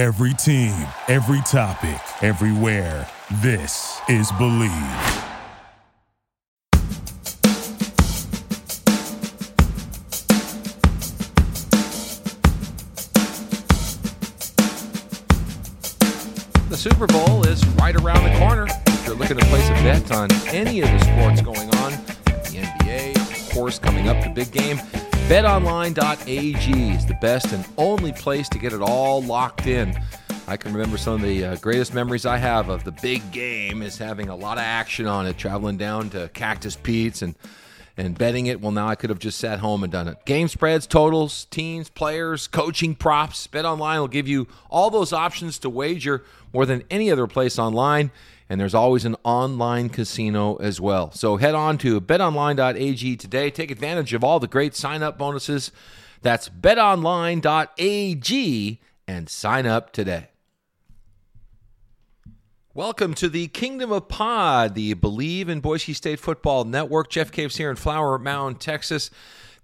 Every team, every topic, everywhere. This is Believe. The Super Bowl is right around the corner. If you're looking to place a bet on any of the sports going on, the NBA, of course, coming up, the big game, betonline.ag is the best and only place to get it all locked in. I can remember some of the uh, greatest memories I have of the big game is having a lot of action on it, traveling down to Cactus Pete's and and betting it. Well, now I could have just sat home and done it. Game spreads, totals, teams, players, coaching props. Bet online will give you all those options to wager more than any other place online. And there's always an online casino as well. So head on to betonline.ag today. Take advantage of all the great sign up bonuses. That's betonline.ag and sign up today. Welcome to the Kingdom of Pod, the Believe in Boise State Football Network. Jeff Caves here in Flower Mound, Texas.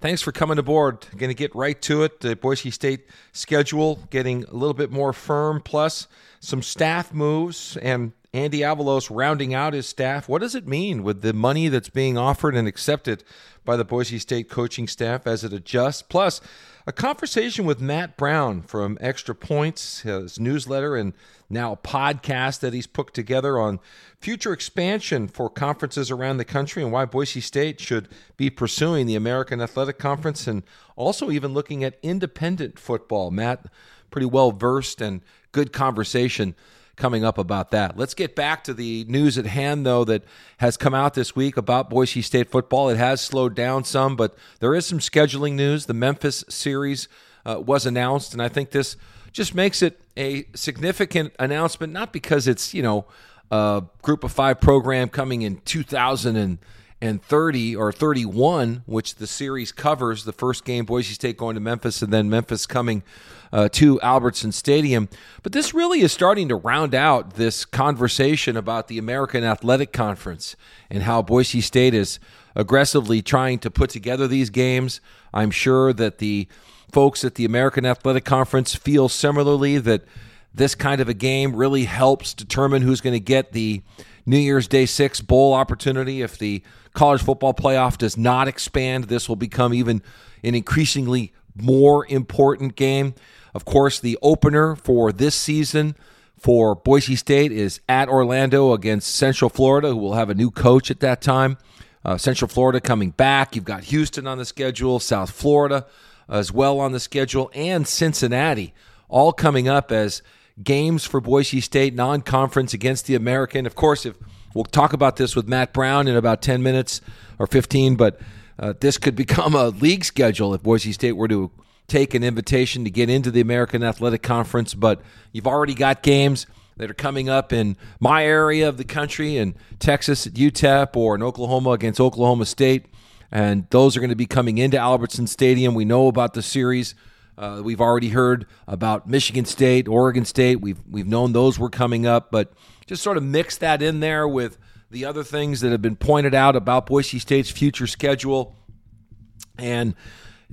Thanks for coming aboard. Going to get right to it. The Boise State schedule getting a little bit more firm, plus some staff moves and Andy Avalos rounding out his staff. What does it mean with the money that's being offered and accepted by the Boise State coaching staff as it adjusts? Plus, a conversation with Matt Brown from Extra Points, his newsletter and now podcast that he's put together on future expansion for conferences around the country and why Boise State should be pursuing the American Athletic Conference and also even looking at independent football. Matt, pretty well versed and good conversation coming up about that. Let's get back to the news at hand, though, that has come out this week about Boise State football. It has slowed down some, but there is some scheduling news. The Memphis series uh, was announced, and I think this just makes it a significant announcement, not because it's, you know, a group of five program coming in 2030 or 31, which the series covers the first game, Boise State going to Memphis, and then Memphis coming uh, to Albertson Stadium. But this really is starting to round out this conversation about the American Athletic Conference and how Boise State is aggressively trying to put together these games. I'm sure that the folks at the American Athletic Conference feel similarly that this kind of a game really helps determine who's going to get the New Year's Day 6 bowl opportunity. If the college football playoff does not expand, this will become even an increasingly more important game. Of course, the opener for this season for Boise State is at Orlando against Central Florida, who will have a new coach at that time. Uh, Central Florida coming back. You've got Houston on the schedule, South Florida as well on the schedule, and Cincinnati all coming up as games for Boise State non conference against the American. Of course, if we'll talk about this with Matt Brown in about 10 minutes or 15, but uh, this could become a league schedule if Boise State were to take an invitation to get into the American Athletic Conference. But you've already got games that are coming up in my area of the country in Texas at UTEP or in Oklahoma against Oklahoma State. And those are going to be coming into Albertson Stadium. We know about the series. Uh, we've already heard about Michigan State, Oregon State. We've we've known those were coming up, but just sort of mix that in there with the other things that have been pointed out about Boise State's future schedule, and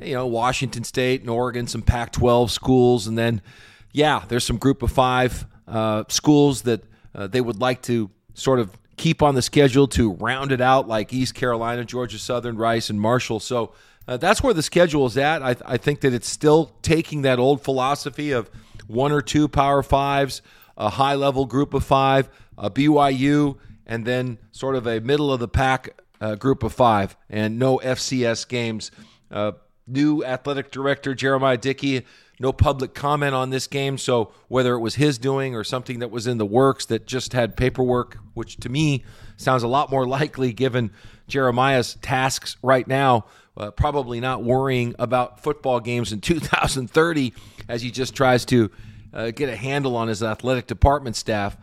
you know Washington State and Oregon, some Pac-12 schools, and then yeah, there's some Group of Five uh, schools that uh, they would like to sort of keep on the schedule to round it out, like East Carolina, Georgia Southern, Rice, and Marshall. So uh, that's where the schedule is at. I, I, think that it's still taking that old philosophy of one or two Power Fives, a high level group of five, a BYU, and then sort of a middle of the pack uh, group of five, and no FCS games. Uh, new athletic director Jeremiah Dickey no public comment on this game. So whether it was his doing or something that was in the works that just had paperwork, which to me sounds a lot more likely given Jeremiah's tasks right now, uh, probably not worrying about football games in 2030 as he just tries to uh, get a handle on his athletic department staff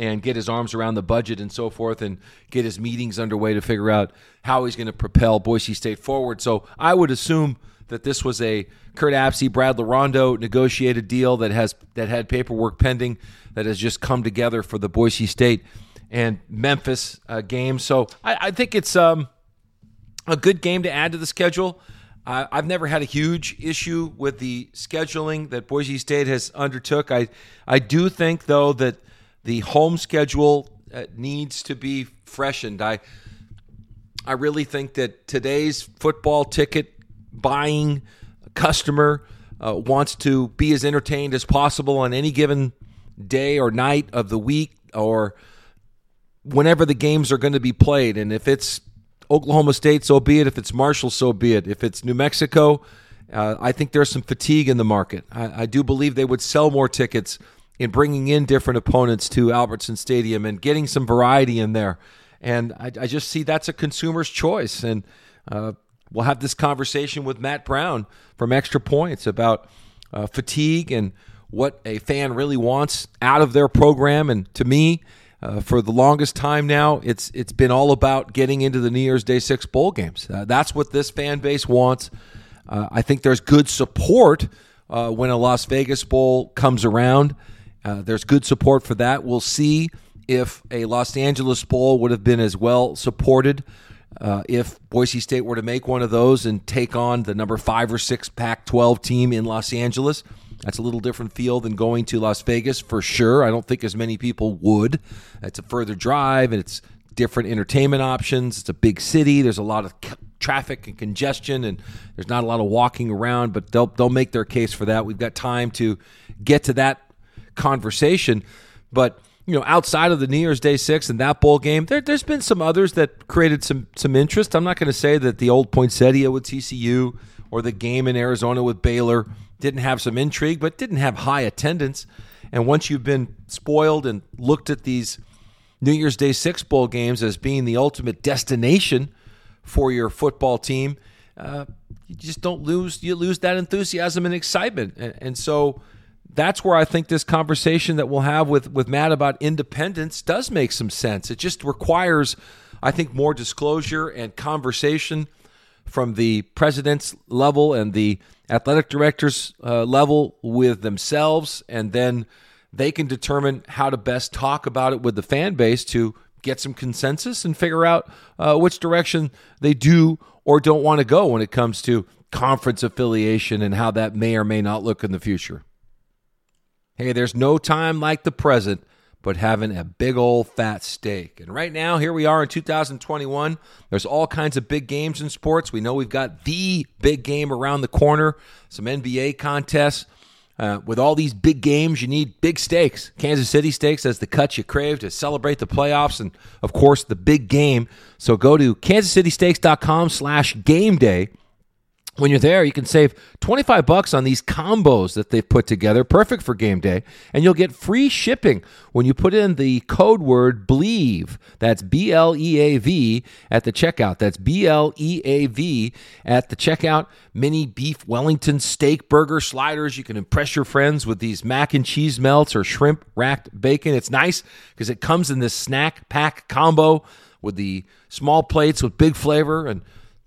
and get his arms around the budget and so forth and get his meetings underway to figure out how he's going to propel Boise State forward. So I would assume – that this was a Curt Apsey, Brad Larrondo negotiated deal that has that had paperwork pending that has just come together for the Boise State and Memphis uh, game. So I, I think it's um, a good game to add to the schedule. I, I've never had a huge issue with the scheduling that Boise State has undertook. I I do think though that the home schedule uh, needs to be freshened. I I really think that today's football ticket buying customer uh, wants to be as entertained as possible on any given day or night of the week or whenever the games are going to be played. And if it's Oklahoma State, so be it. If it's Marshall, so be it. If it's New Mexico, uh, I think there's some fatigue in the market. I, I, do believe they would sell more tickets in bringing in different opponents to Albertson Stadium and getting some variety in there. And I, I just see that's a consumer's choice. And uh, we'll have this conversation with Matt Brown from Extra Points about uh, fatigue and what a fan really wants out of their program. And to me, uh, for the longest time now, it's it's been all about getting into the New Year's Day Six bowl games. Uh, that's what this fan base wants. Uh, I think there's good support uh, when a Las Vegas bowl comes around. Uh, there's good support for that. We'll see if a Los Angeles bowl would have been as well supported. Uh, if Boise State were to make one of those and take on the number five or six Pac 12 team in Los Angeles, that's a little different feel than going to Las Vegas for sure. I don't think as many people would. It's a further drive and it's different entertainment options. It's a big city. There's a lot of traffic and congestion, and there's not a lot of walking around. But they'll they'll make their case for that. We've got time to get to that conversation. But you know, outside of the New Year's Day six and that bowl game, there, has been some others that created some some interest. I'm not going to say that the old poinsettia with TCU or the game in Arizona with Baylor didn't have some intrigue, but didn't have high attendance. And once you've been spoiled and looked at these New Year's Day Six Bowl games as being the ultimate destination for your football team, uh, you just don't lose you lose that enthusiasm and excitement. And, and so that's where I think this conversation that we'll have with with Matt about independence does make some sense. It just requires, I think, more disclosure and conversation from the president's level and the athletic directors uh, level with themselves, and then they can determine how to best talk about it with the fan base to get some consensus and figure out uh, which direction they do or don't want to go when it comes to conference affiliation and how that may or may not look in the future. Hey, there's no time like the present but having a big old fat steak. And right now, here we are in 2021. There's all kinds of big games in sports. We know we've got the big game around the corner, some NBA contests. Uh, with all these big games, you need big steaks. Kansas City steaks as the cut you crave to celebrate the playoffs and, of course, the big game. So go to kansascitysteaks.com slash game day when you're there, you can save 25 bucks on these combos that they've put together, perfect for game day, and you'll get free shipping when you put in the code word BLEAV. That's B L E A V at the checkout. That's B L E A V at the checkout. Mini beef Wellington steak burger sliders. You can impress your friends with these mac and cheese melts or shrimp racked bacon. It's nice because it comes in this snack pack combo with the small plates with big flavor and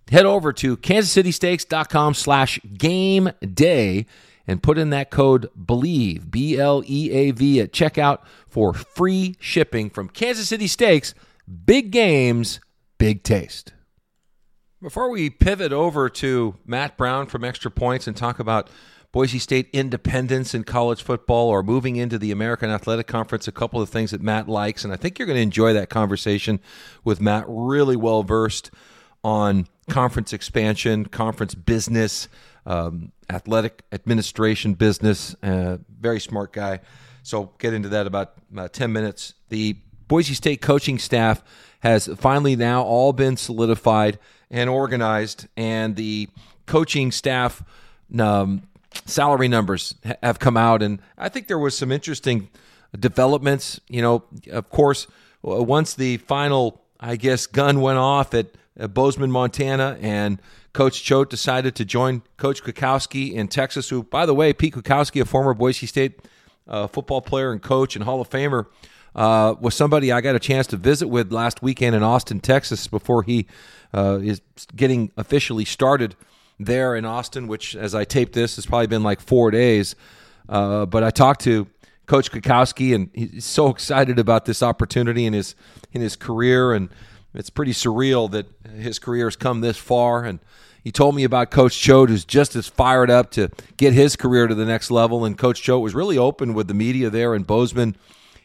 head over to kansascitysteaks.com slash game day and put in that code believe B L E A V, at checkout for free shipping from Kansas City Steaks. Big games, big taste. Before we pivot over to Matt Brown from Extra Points and talk about Boise State independence in college football or moving into the American Athletic Conference, a couple of things that Matt likes. And I think you're going to enjoy that conversation with Matt, really well versed on conference expansion, conference business, um, athletic administration business. Uh, very smart guy. So get into that about, about 10 minutes. The Boise State coaching staff has finally now all been solidified and organized, and the coaching staff um, salary numbers have come out, and I think there was some interesting developments. You know, of course, once the final, I guess, gun went off at uh, Bozeman, Montana, and Coach Choate decided to join Coach Kwiatkowski in Texas, who, by the way, Pete Kwiatkowski, a former Boise State uh, football player and coach and Hall of Famer, uh, was somebody I got a chance to visit with last weekend in Austin, Texas, before he uh, is getting officially started there in Austin, which, as I tape this, has probably been like four days. Uh, but I talked to Coach Kwiatkowski, and he's so excited about this opportunity in his in his career and it's pretty surreal that his career has come this far. And he told me about Coach Choate, who's just as fired up to get his career to the next level. And Coach Choate was really open with the media there in Bozeman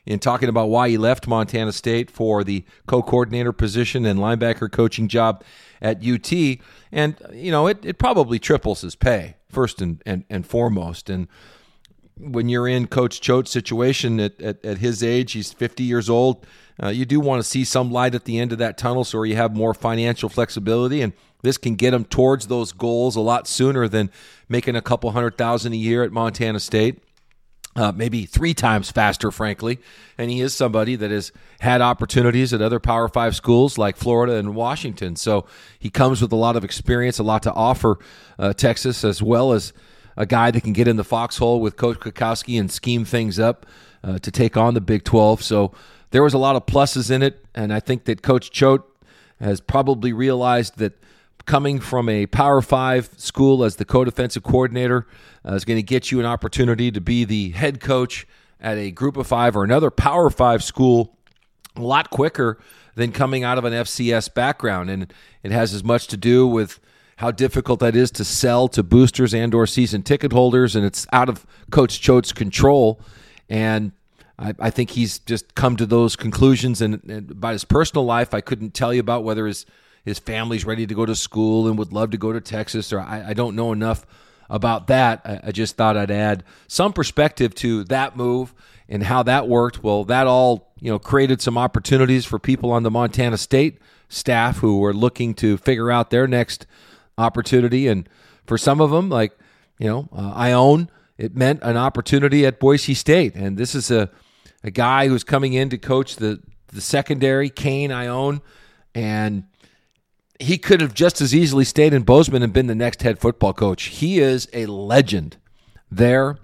in talking about why he left Montana State for the co-coordinator position and linebacker coaching job at UT. And, you know, it, it probably triples his pay, first and, and, and foremost. And when you're in Coach Choate's situation at, at, at his age, he's 50 years old, uh, you do want to see some light at the end of that tunnel so you have more financial flexibility. And this can get them towards those goals a lot sooner than making a couple hundred thousand a year at Montana State uh, maybe three times faster, frankly. And he is somebody that has had opportunities at other Power Five schools like Florida and Washington. So he comes with a lot of experience, a lot to offer uh, Texas, as well as a guy that can get in the foxhole with Coach Kwiatkowski and scheme things up uh, to take on the Big 12. So there was a lot of pluses in it. And I think that Coach Choate has probably realized that coming from a Power Five school as the co defensive coordinator uh, is going to get you an opportunity to be the head coach at a group of five or another Power Five school a lot quicker than coming out of an FCS background. And it has as much to do with how difficult that is to sell to boosters and or season ticket holders and it's out of coach choate's control and I, I think he's just come to those conclusions and, and about his personal life i couldn't tell you about whether his his family's ready to go to school and would love to go to Texas, or I, I don't know enough about that. I, I, just thought I'd add some perspective to that move and how that worked. Well, that all you know created some opportunities for people on the Montana State staff who were looking to figure out their next opportunity, and for some of them, like you know, uh, Ioane, it meant an opportunity at Boise State, and this is a a guy who's coming in to coach the the secondary, Kane Ioane, and he could have just as easily stayed in Bozeman and been the next head football coach. He is a legend there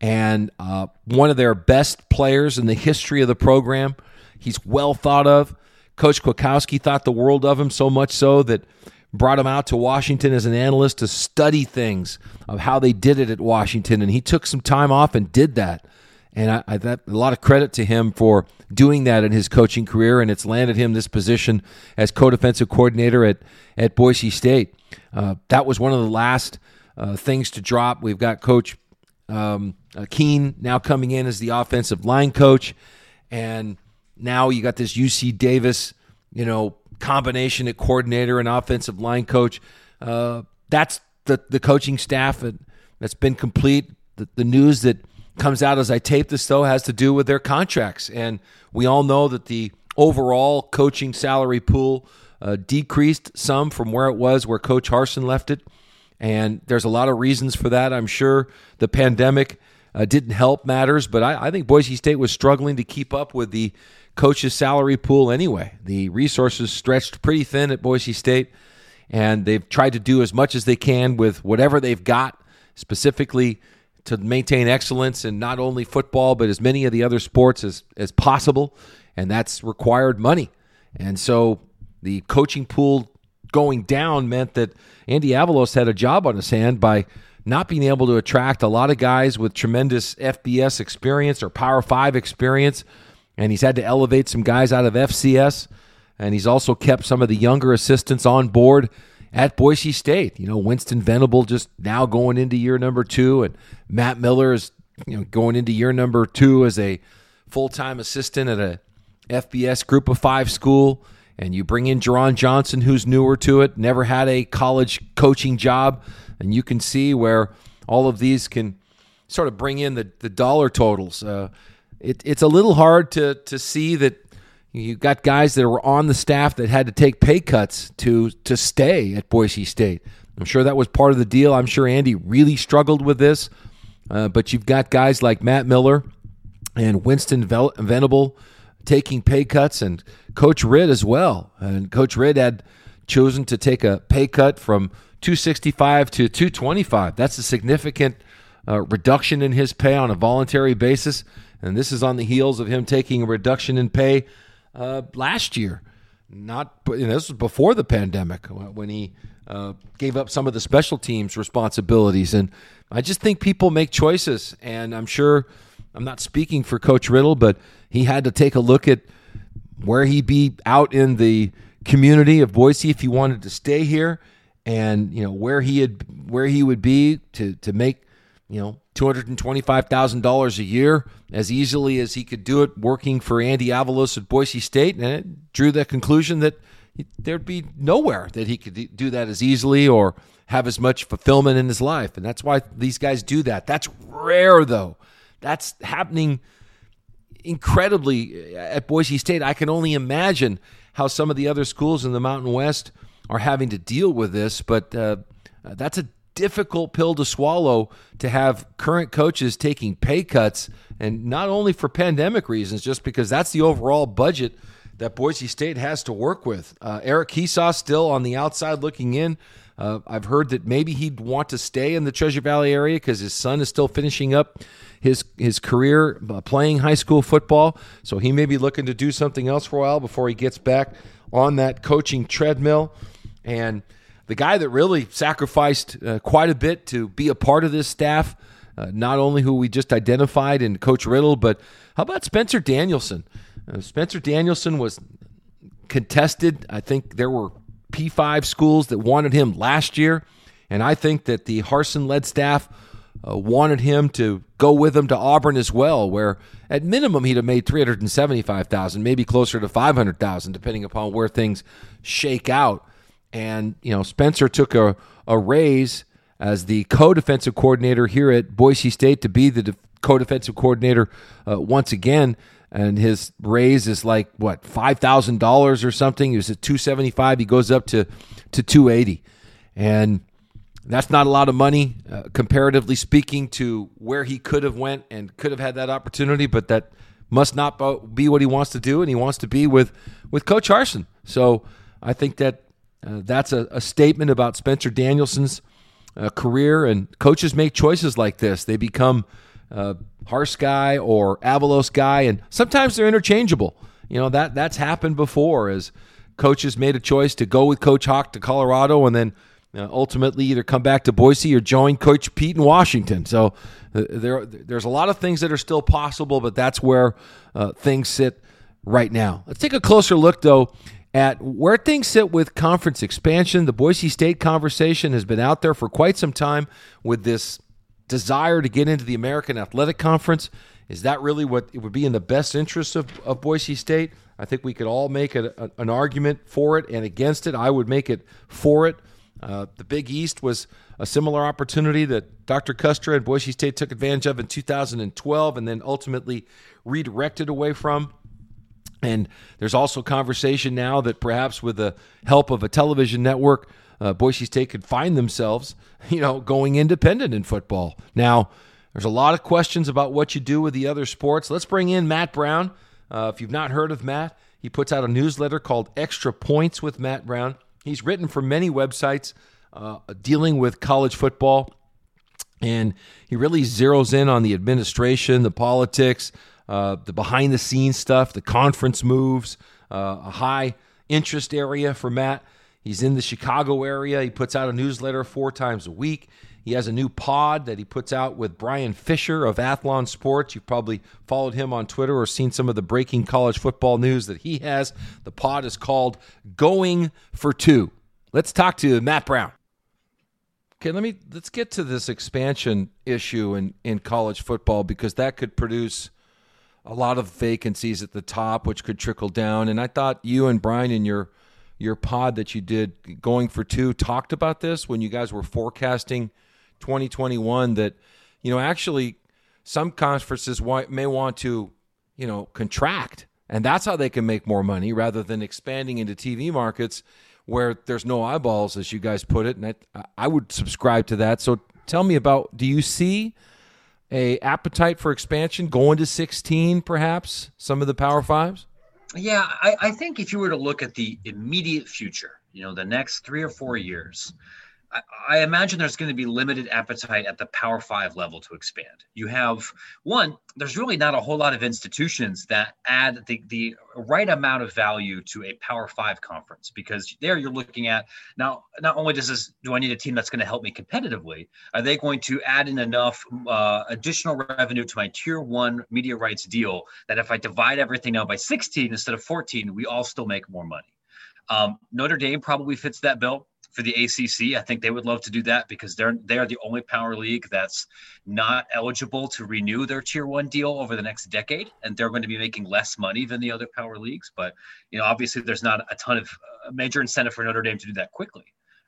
and uh, one of their best players in the history of the program. He's well thought of. Coach Kwiatkowski thought the world of him so much so that brought him out to Washington as an analyst to study things of how they did it at Washington, and he took some time off and did that. And I, I that, a lot of credit to him for doing that in his coaching career, and it's landed him this position as co-defensive coordinator at at Boise State. Uh, that was one of the last uh, things to drop. We've got Coach um, uh, Keane now coming in as the offensive line coach, and now you got this UC Davis, you know, combination at coordinator and offensive line coach. Uh, that's the the coaching staff and that's been complete. The, the news that comes out as I tape this, though, has to do with their contracts. And we all know that the overall coaching salary pool uh, decreased some from where it was where Coach Harsin left it. And there's a lot of reasons for that. I'm sure the pandemic uh, didn't help matters, but I, I think Boise State was struggling to keep up with the coach's salary pool anyway. The resources stretched pretty thin at Boise State, and they've tried to do as much as they can with whatever they've got, specifically to maintain excellence in not only football but as many of the other sports as as possible, and that's required money. And so the coaching pool going down meant that Andy Avalos had a job on his hand by not being able to attract a lot of guys with tremendous FBS experience or Power 5 experience and he's had to elevate some guys out of FCS and he's also kept some of the younger assistants on board at Boise State. You know, Winston Venable just now going into year number two, and Matt Miller is you know going into year number two as a full time assistant at a FBS Group of Five school. And you bring in Jerron Johnson, who's newer to it, never had a college coaching job, and you can see where all of these can sort of bring in the, the dollar totals. Uh, it, it's a little hard to to see that you got guys that were on the staff that had to take pay cuts to to stay at Boise State. I'm sure that was part of the deal. I'm sure Andy really struggled with this, uh, but you've got guys like Matt Miller and Winston Venable taking pay cuts, and Coach Ridd as well. And Coach Ridd had chosen to take a pay cut from 265 to 225. That's a significant uh, reduction in his pay on a voluntary basis, and this is on the heels of him taking a reduction in pay uh, last year. Not you know, this was before the pandemic when he uh, gave up some of the special teams responsibilities, and I just think people make choices, and I'm sure I'm not speaking for Coach Riddle, but he had to take a look at where he'd be out in the community of Boise if he wanted to stay here, and you know where he had where he would be to to make you know two hundred and twenty five thousand dollars a year as easily as he could do it working for Andy Avalos at Boise State, and it drew the conclusion that there'd be nowhere that he could do that as easily or have as much fulfillment in his life, and that's why these guys do that. That's rare though. That's happening incredibly at Boise State. I can only imagine how some of the other schools in the Mountain West are having to deal with this, but uh, that's a difficult pill to swallow to have current coaches taking pay cuts, and not only for pandemic reasons, just because that's the overall budget that Boise State has to work with. Uh, Eric Kiesau still on the outside looking in. Uh, I've heard that maybe he'd want to stay in the Treasure Valley area because his son is still finishing up his his career uh, playing high school football. So he may be looking to do something else for a while before he gets back on that coaching treadmill. And the guy that really sacrificed uh, quite a bit to be a part of this staff, uh, not only who we just identified in Coach Riddle, but how about Spencer Danielson? Uh, Spencer Danielson was contested. I think there were P5 schools that wanted him last year. And I think that the Harsin led staff uh, wanted him to go with them to Auburn as well, where at minimum he'd have made 375000 maybe closer to 500000 depending upon where things shake out. And, you know, Spencer took a, a raise as the co defensive coordinator here at Boise State to be the co defensive coordinator uh, once again. And his raise is like, what, $5,000 or something? He was at 275 He goes up to, to 280 And that's not a lot of money, uh, comparatively speaking, to where he could have went and could have had that opportunity. But that must not be what he wants to do, and he wants to be with with Coach Harsin. So I think that uh, that's a, a, statement about Spencer Danielson's uh, career. And coaches make choices like this; they become uh, guy or Avalos guy, and sometimes they're interchangeable. You know that that's happened before as coaches made a choice to go with Coach Hawk to Colorado, and then uh, ultimately either come back to Boise or join Coach Pete in Washington. So uh, there, there's a lot of things that are still possible, but that's where uh, things sit right now. Let's take a closer look, though, at where things sit with conference expansion. The Boise State conversation has been out there for quite some time with this desire to get into the American Athletic Conference. Is that really what it would be in the best interest of, of Boise State? I think we could all make a, a, an argument for it and against it. I would make it for it. Uh, the Big East was a similar opportunity that Dr. Kustra and Boise State took advantage of in 2012 and then ultimately redirected away from. And there's also conversation now that perhaps with the help of a television network, uh, Boise State could find themselves, you know, going independent in football. Now, there's a lot of questions about what you do with the other sports. Let's bring in Matt Brown. Uh, if you've not heard of Matt, he puts out a newsletter called Extra Points with Matt Brown. He's written for many websites uh, dealing with college football, and he really zeroes in on the administration, the politics, uh, the behind the scenes stuff, the conference moves, uh, a high interest area for Matt. He's in the Chicago area. He puts out a newsletter four times a week. He has a new pod that he puts out with Brian Fisher of Athlon Sports. You've probably followed him on Twitter or seen some of the breaking college football news that he has. The pod is called Going for Two. Let's talk to Matt Brown. Okay, let me let's get to this expansion issue in, in college football because that could produce a lot of vacancies at the top, which could trickle down. And I thought you and Brian in your your pod that you did going for two talked about this when you guys were forecasting 2021 that you know actually some conferences may want to you know contract. And that's how they can make more money rather than expanding into TV markets where there's no eyeballs as you guys put it. And I, I would subscribe to that. So tell me about do you see a appetite for expansion going to 16 perhaps some of the power fives? Yeah I, I think if you were to look at the immediate future you know the next three or four years I imagine there's going to be limited appetite at the Power Five level to expand. You have one, there's really not a whole lot of institutions that add the, the right amount of value to a Power Five conference because there you're looking at now, not only does this, do I need a team that's going to help me competitively, are they going to add in enough uh, additional revenue to my tier one media rights deal that if I divide everything out by 16 instead of 14, we all still make more money? Um, Notre Dame probably fits that bill for the ACC. I think they would love to do that because they're they are the only power league that's not eligible to renew their tier one deal over the next decade, and they're going to be making less money than the other power leagues. But you know, obviously, there's not a ton of uh, major incentive for Notre Dame to do that quickly.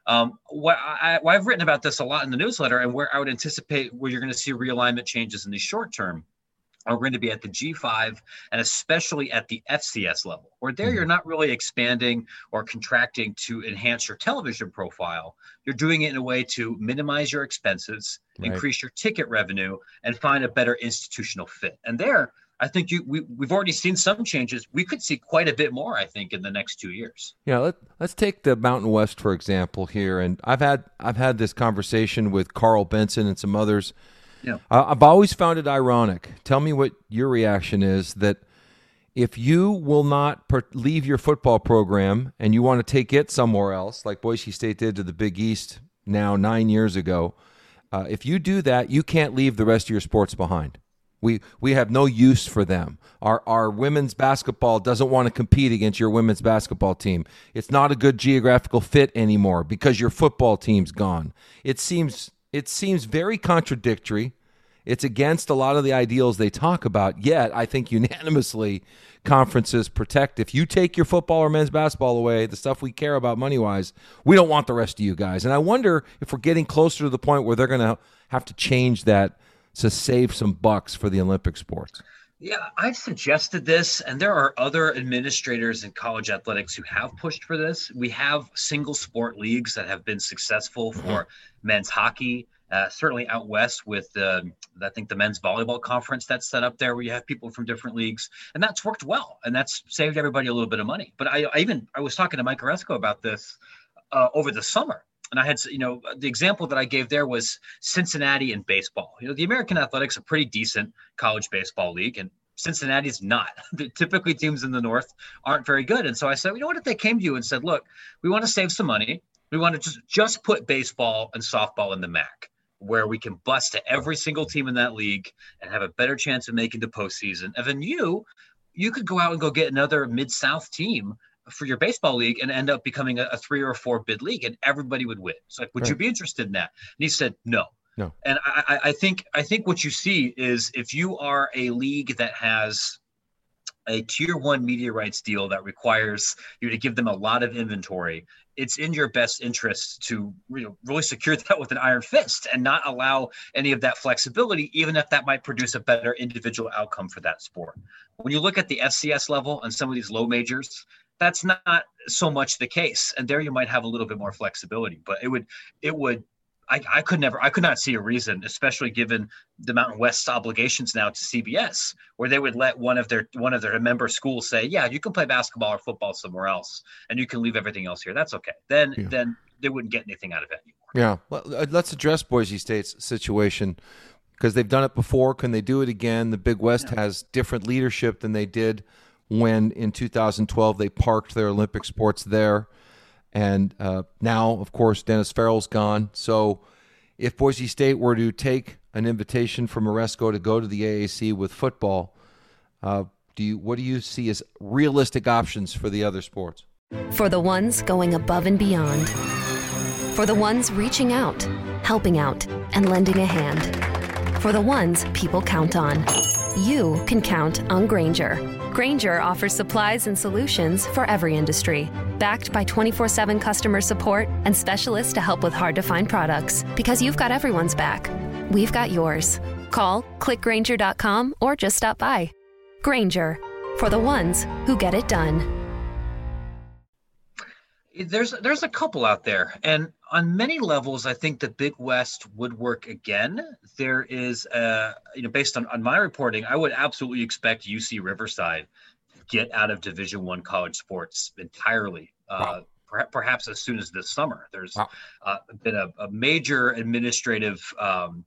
Um, what, I, what I've written about this a lot in the newsletter, and where I would anticipate where you're going to see realignment changes in the short term are going to be at the G5 and especially at the FCS level, where there mm-hmm. you're not really expanding or contracting to enhance your television profile. You're doing it in a way to minimize your expenses, right. increase your ticket revenue, and find a better institutional fit. And there, I think you we, we've already seen some changes. We could see quite a bit more, I think, in the next two years. Yeah, let, let's take the Mountain West for example here. And I've had I've had this conversation with Karl Benson and some others. Yeah. I've always found it ironic. Tell me what your reaction is that if you will not per- leave your football program and you want to take it somewhere else, like Boise State did to the Big East now nine years ago, uh, if you do that, you can't leave the rest of your sports behind. We we have no use for them. Our our women's basketball doesn't want to compete against your women's basketball team. It's not a good geographical fit anymore because your football team's gone. It seems it seems very contradictory. It's against a lot of the ideals they talk about. Yet, I think unanimously, conferences protect. If you take your football or men's basketball away, the stuff we care about money wise, we don't want the rest of you guys. And I wonder if we're getting closer to the point where they're going to have to change that to save some bucks for the Olympic sports? Yeah, I've suggested this, and there are other administrators in college athletics who have pushed for this. We have single sport leagues that have been successful mm-hmm. for mm-hmm. men's hockey. Uh, certainly out west with uh, I think the men's volleyball conference that's set up there where you have people from different leagues and that's worked well and that's saved everybody a little bit of money. But I, I even I was talking to Mike Aresco about this uh, over the summer and I had, you know, the example that I gave there was Cincinnati and baseball. You know, the American Athletics a pretty decent college baseball league, and Cincinnati's not. Typically, teams in the North aren't very good. And so I said, you know what? If they came to you and said, look, we want to save some money, we want to just just put baseball and softball in the MAC, where we can bust to every single team in that league and have a better chance of making the postseason. And then you, you could go out and go get another Mid South team for your baseball league and end up becoming a, a, three or four bid league and everybody would win. So like, would right. you be interested in that? And he said, no. No. And I, I think I think what you see is if you are a league that has a tier one media rights deal that requires you to give them a lot of inventory, it's in your best interest to really secure that with an iron fist and not allow any of that flexibility, even if that might produce a better individual outcome for that sport. When you look at the FCS level and some of these low majors, that's not so much the case and there you might have a little bit more flexibility but it would it would I, I could never I could not see a reason, especially given the Mountain West's obligations now to CBS, where they would let one of their one of their member schools say, Yeah, you can play basketball or football somewhere else and you can leave everything else here. That's okay. Then yeah. then they wouldn't get anything out of it anymore. Yeah. Well, uh, let's address Boise State's situation because they've done it before. Can they do it again? The Big West yeah. has different leadership than they did when in 2012 they parked their Olympic sports there. And uh, now, of course, Dennis Farrell's gone. So if Boise State were to take an invitation from Aresco to go to the AAC with football, uh, do you what do you see as realistic options for the other sports? For the ones going above and beyond, for the ones reaching out, helping out, and lending a hand, for the ones people count on, you can count on Grainger. Grainger offers supplies and solutions for every industry, backed by 24 7 customer support and specialists to help with hard to find products. Because you've got everyone's back, we've got yours. Call, clickgrainger.com, or just stop by. Grainger for the ones who get it done. There's there's a couple out there, and on many levels, I think the Big West would work again. There is, a, you know, based on, on my reporting, I would absolutely expect UC Riverside get out of Division One college sports entirely. Uh, wow. Uh, per- perhaps as soon as this summer. There's wow. uh, been a, a, major administrative um,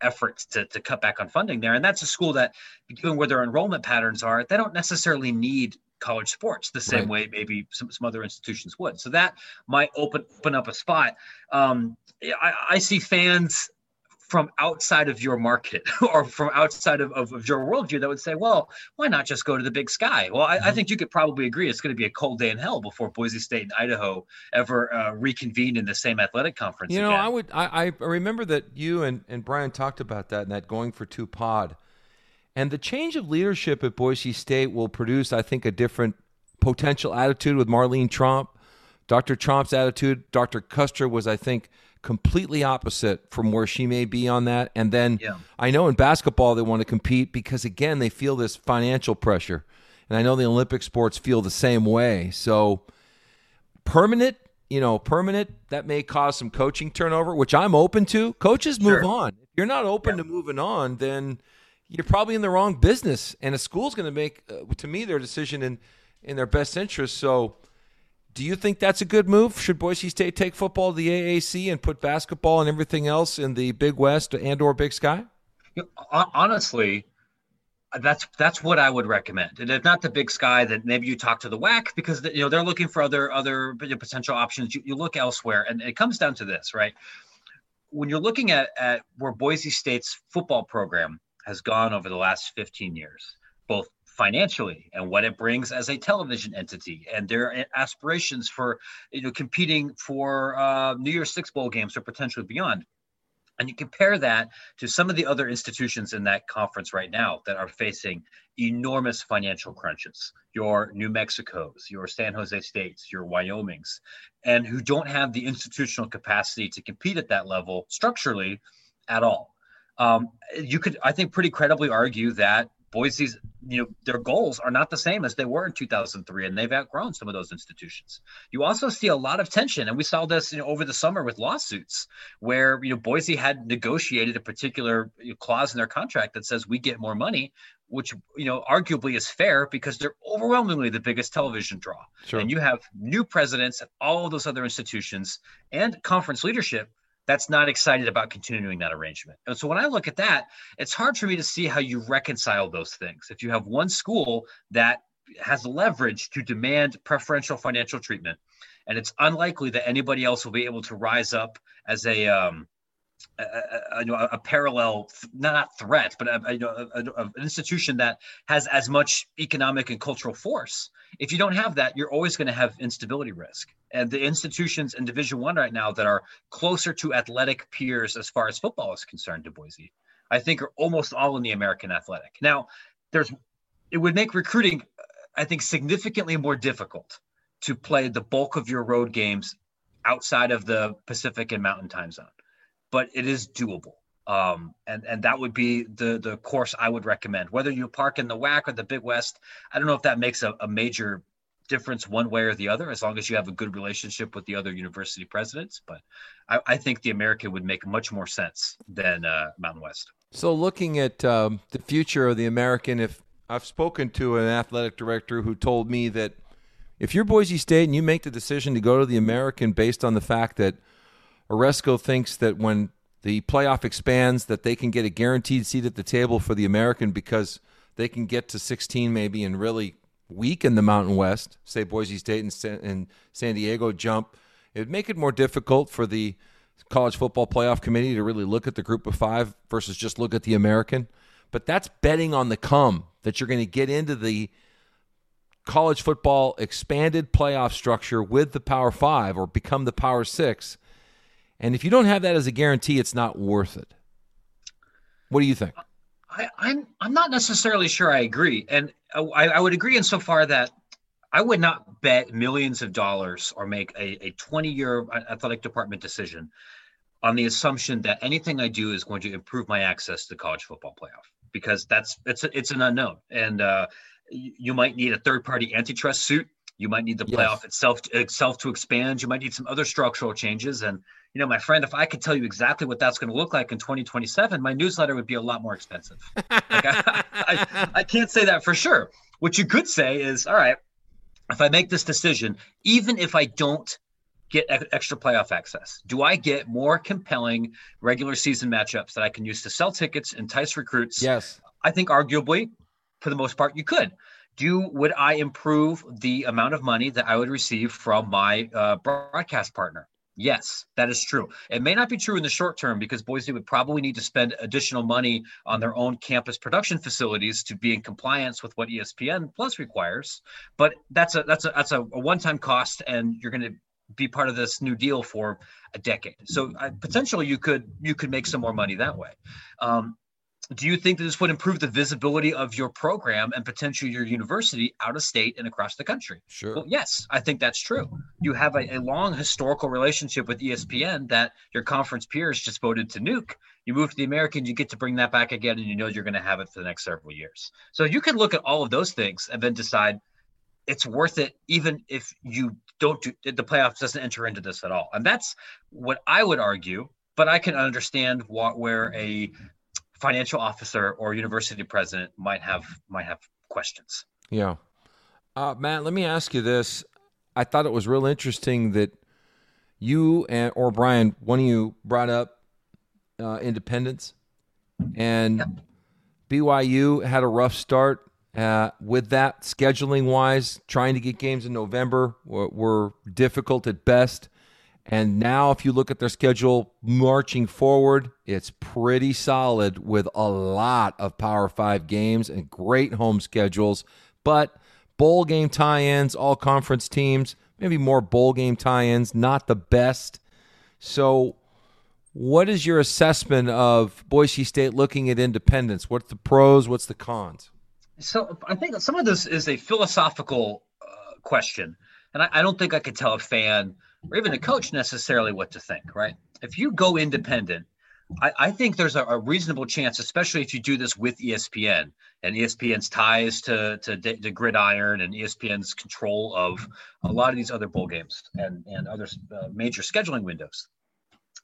effort to, to cut back on funding there, and that's a school that, given where their enrollment patterns are, they don't necessarily need college sports the same right. way maybe some, some other institutions would. So that might open open up a spot. Um, I, I see fans from outside of your market or from outside of, of, of, your worldview that would say, well, why not just go to the big sky? Well, I, mm-hmm. I think you could probably agree it's going to be a cold day in hell before Boise State and Idaho ever uh, reconvene in the same athletic conference. You know, again. I would, I, I remember that you and, and Brian talked about that and that going for two pod. And the change of leadership at Boise State will produce, I think, a different potential attitude with Marlene Tromp. Dr. Tromp's attitude, Dr. Kustra was, I think, completely opposite from where she may be on that. And then yeah. I know in basketball they want to compete because again they feel this financial pressure, and I know the Olympic sports feel the same way. So permanent, you know, permanent that may cause some coaching turnover, which I'm open to. Coaches move sure. on. If you're not open yeah. to moving on, then you're probably in the wrong business, and a school's going to make, uh, to me, their decision in in their best interest. So do you think that's a good move? Should Boise State take football to the AAC and put basketball and everything else in the Big West and or Big Sky? honestly, that's that's what I would recommend. And if not the Big Sky, then maybe you talk to the WAC because you know they're looking for other other potential options. You, you look elsewhere, and it comes down to this, right? When you're looking at at where Boise State's football program has gone over the last 15 years, both financially and what it brings as a television entity and their aspirations for you know competing for uh, New Year's Six bowl games or potentially beyond. And you compare that to some of the other institutions in that conference right now that are facing enormous financial crunches. Your New Mexico's, your San Jose States, your Wyoming's, and who don't have the institutional capacity to compete at that level structurally at all. Um, you could, I think, pretty credibly argue that Boise's, you know, their goals are not the same as they were in 2003, and they've outgrown some of those institutions. You also see a lot of tension, and we saw this you know, over the summer with lawsuits, where you know Boise had negotiated a particular clause in their contract that says we get more money, which you know arguably is fair because they're overwhelmingly the biggest television draw, sure. and you have new presidents at all of those other institutions and conference leadership that's not excited about continuing that arrangement. And so when I look at that, it's hard for me to see how you reconcile those things. If you have one school that has leverage to demand preferential financial treatment, and it's unlikely that anybody else will be able to rise up as a um, a, a, a, parallel, not threat, but a, an institution that has as much economic and cultural force. If you don't have that, you're always going to have instability risk. And the institutions in Division One right now that are closer to athletic peers as far as football is concerned to Boise, I think are almost all in the American Athletic. Now, there's it would make recruiting, I think, significantly more difficult to play the bulk of your road games outside of the Pacific and Mountain time zone but it is doable. Um, and and that would be the the course I would recommend. Whether you park in the WAC or the Big West, I don't know if that makes a, a major difference one way or the other, as long as you have a good relationship with the other university presidents. But I, I think the American would make much more sense than uh, Mountain West. So, looking at um, the future of the American, if I've spoken to an athletic director who told me that if you're Boise State and you make the decision to go to the American based on the fact that Aresco thinks that when the playoff expands, that they can get a guaranteed seat at the table for the American because they can get to 16 maybe and really weaken the Mountain West. Say Boise State and San, and San Diego jump. It would make it more difficult for the college football playoff committee to really look at the group of five versus just look at the American. But that's betting on the come that you're going to get into the college football expanded playoff structure with the Power Five or become the Power Six and if you don't have that as a guarantee, it's not worth it. What do you think? I, am I'm, I'm not necessarily sure I agree, and I, I would agree insofar that I would not bet millions of dollars or make a, a 20 year athletic department decision on the assumption that anything I do is going to improve my access to the college football playoff because that's it's it's an unknown, and uh, you might need a third party antitrust suit. You might need the playoff yes. itself itself to expand. You might need some other structural changes, and you know, my friend, if I could tell you exactly what that's going to look like in 2027, my newsletter would be a lot more expensive. like I, I, I can't say that for sure. What you could say is, all right, if I make this decision, even if I don't get extra playoff access, do I get more compelling regular season matchups that I can use to sell tickets, entice recruits? Yes. I think arguably, for the most part, you could. Do would I improve the amount of money that I would receive from my uh, broadcast partner? Yes, that is true. It may not be true in the short term because Boise would probably need to spend additional money on their own campus production facilities to be in compliance with what ESPN Plus requires. But that's a that's a that's a, one-time cost, and you're going to be part of this new deal for a decade. So uh, potentially you could you could make some more money that way. Um, do you think that this would improve the visibility of your program and potentially your university out of state and across the country? Sure. Well, yes, I think that's true. You have a, a, long historical relationship with ESPN that your conference peers just voted to nuke. You move to the American, you get to bring that back again, and you know you're going to have it for the next several years. So you can look at all of those things and then decide it's worth it, even if you don't do the playoffs doesn't enter into this at all. And that's what I would argue. But I can understand what where a financial officer or university president might have might have questions. Yeah, uh, Matt. Let me ask you this. I thought it was real interesting that you and or Brian, one of you brought up uh, independence, and yep. BYU had a rough start uh, with that scheduling wise. Trying to get games in November were, were difficult at best. And now, if you look at their schedule marching forward, it's pretty solid with a lot of Power Five games and great home schedules. But bowl game tie ins, all conference teams, maybe more bowl game tie ins, not the best. So, what is your assessment of Boise State looking at independence? What's the pros? What's the cons? So, I think some of this is a philosophical uh, question. And I, I don't think I could tell a fan or even a coach necessarily what to think, right? If you go independent, I, I think there's a, a, reasonable chance, especially if you do this with ESPN and ESPN's ties to, to, to Gridiron and ESPN's control of a lot of these other bowl games and, and other uh, major scheduling windows.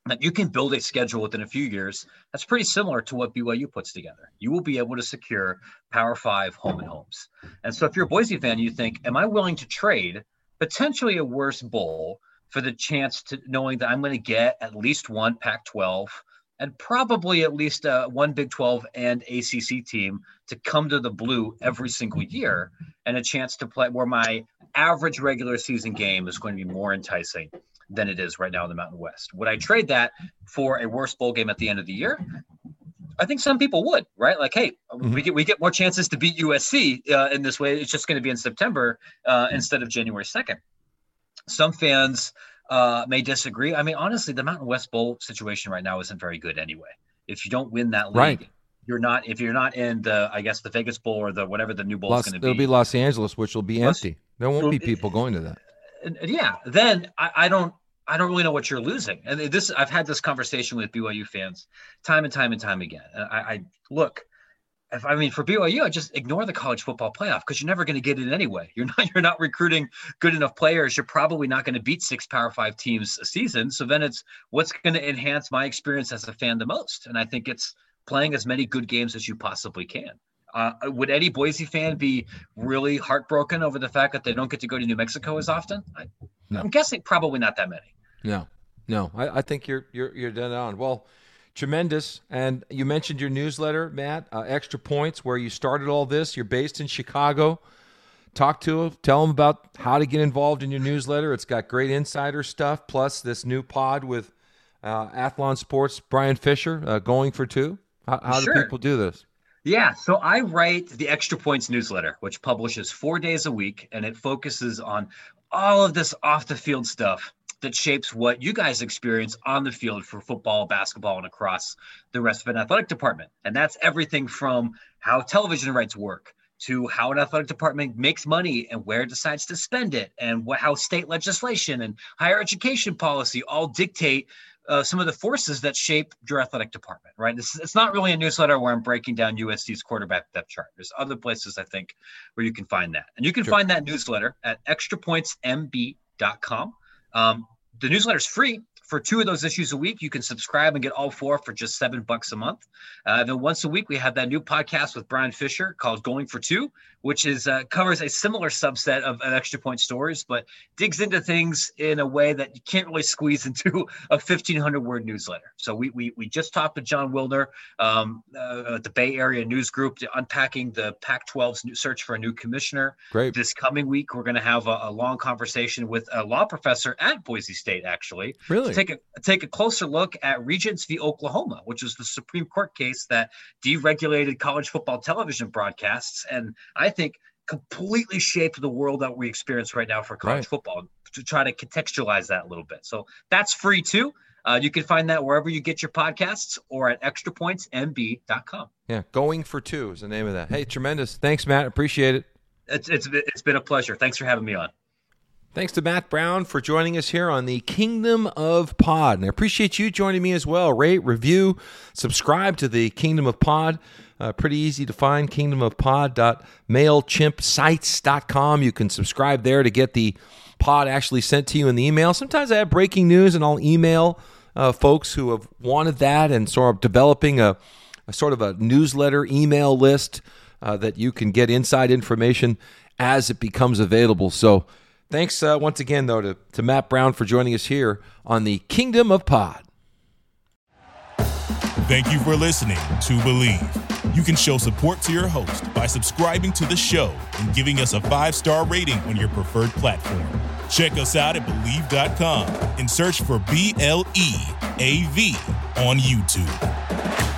That you can build a schedule within a few years that's pretty similar to what BYU puts together. You will be able to secure Power Five home and homes. And so, if you're a Boise fan, you think, "Am I willing to trade potentially a worse bowl for the chance to knowing that I'm going to get at least one Pac 12 and probably at least uh, one Big 12 and ACC team to come to the blue every single year and a chance to play where my average regular season game is going to be more enticing than it is right now in the Mountain West. Would I trade that for a worse bowl game at the end of the year? I think some people would, right? Like, hey, mm-hmm. we get we get more chances to beat USC uh, in this way. It's just going to be in September uh, instead of January second. Some fans uh, may disagree. I mean, honestly, the Mountain West Bowl situation right now isn't very good anyway. If you don't win that league, right. you're not. If you're not in the, I guess the Vegas Bowl or the whatever the new bowl is going to be. It'll be Los Angeles, which will be Los, empty. There won't be people going to that. Yeah, then I, I don't. I don't really know what you're losing. And this, I've had this conversation with BYU fans time and time and time again. I, I look, if, I mean, for BYU, I just ignore the college football playoff because you're never going to get it anyway. You're not you're not recruiting good enough players. You're probably not going to beat six Power Five teams a season. So then it's what's going to enhance my experience as a fan the most, and I think it's playing as many good games as you possibly can. Uh, would any Boise fan be really heartbroken over the fact that they don't get to go to New Mexico as often? I, am guessing probably not that many. No, no, I, I think you're you're you're dead on. Well Tremendous. And you mentioned your newsletter, Matt, uh, Extra Points, where you started all this. You're based in Chicago. Talk to them, tell them about how to get involved in your newsletter. It's got great insider stuff, plus this new pod with uh, Athlon Sports, Brian Fisher, uh, going for two. How, how sure. do people do this? Yeah, so I write the Extra Points newsletter, which publishes four days a week, and it focuses on all of this off the field stuff that shapes what you guys experience on the field for football, basketball, and across the rest of an athletic department. And that's everything from how television rights work to how an athletic department makes money and where it decides to spend it, and what, how state legislation and higher education policy all dictate uh, some of the forces that shape your athletic department, right? This, it's not really a newsletter where I'm breaking down USC's quarterback depth chart. There's other places I think where you can find that. And you can sure. find that newsletter at extrapointsmb.com. Um, the newsletter is free for two of those issues a week, you can subscribe and get all four for just seven bucks a month. Uh, then once a week, we have that new podcast with Brian Fisher called Going for Two, which is uh, covers a similar subset of, of, extra point stories, but digs into things in a way that you can't really squeeze into a 1500 word newsletter. So we we, we just talked with Jon Wilner um, uh, at the Bay Area News Group unpacking the Pac-12's search for a new commissioner. Great. This coming week, we're going to have a, a, long conversation with a law professor at Boise State, actually. Really? Take a take a closer look at Regents v. Oklahoma, which is the Supreme Court case that deregulated college football television broadcasts, and I think completely shaped the world that we experience right now for college right. football. To try to contextualize that a little bit, so that's free too. Uh, you can find that wherever you get your podcasts or at extrapointsmb.com. Yeah, going for two is the name of that. Hey, tremendous. Thanks, Matt. Appreciate it. It's, it's, it's been a pleasure. Thanks for having me on. Thanks to Matt Brown for joining us here on the Kingdom of Pod. And I appreciate you joining me as well. Rate, review, subscribe to the Kingdom of Pod. Uh, pretty easy to find, kingdomofpod.mailchimpsites.com. You can subscribe there to get the pod actually sent to you in the email. Sometimes I have breaking news and I'll email uh, folks who have wanted that and sort of developing a, a sort of a newsletter email list uh, that you can get inside information as it becomes available. So, Thanks uh, once again, though, to, to Matt Brown for joining us here on the Kingdom of Pod. Thank you for listening to Bleav. You can show support to your host by subscribing to the show and giving us a five star rating on your preferred platform. Check us out at Bleav.com and search for B L E A V on YouTube.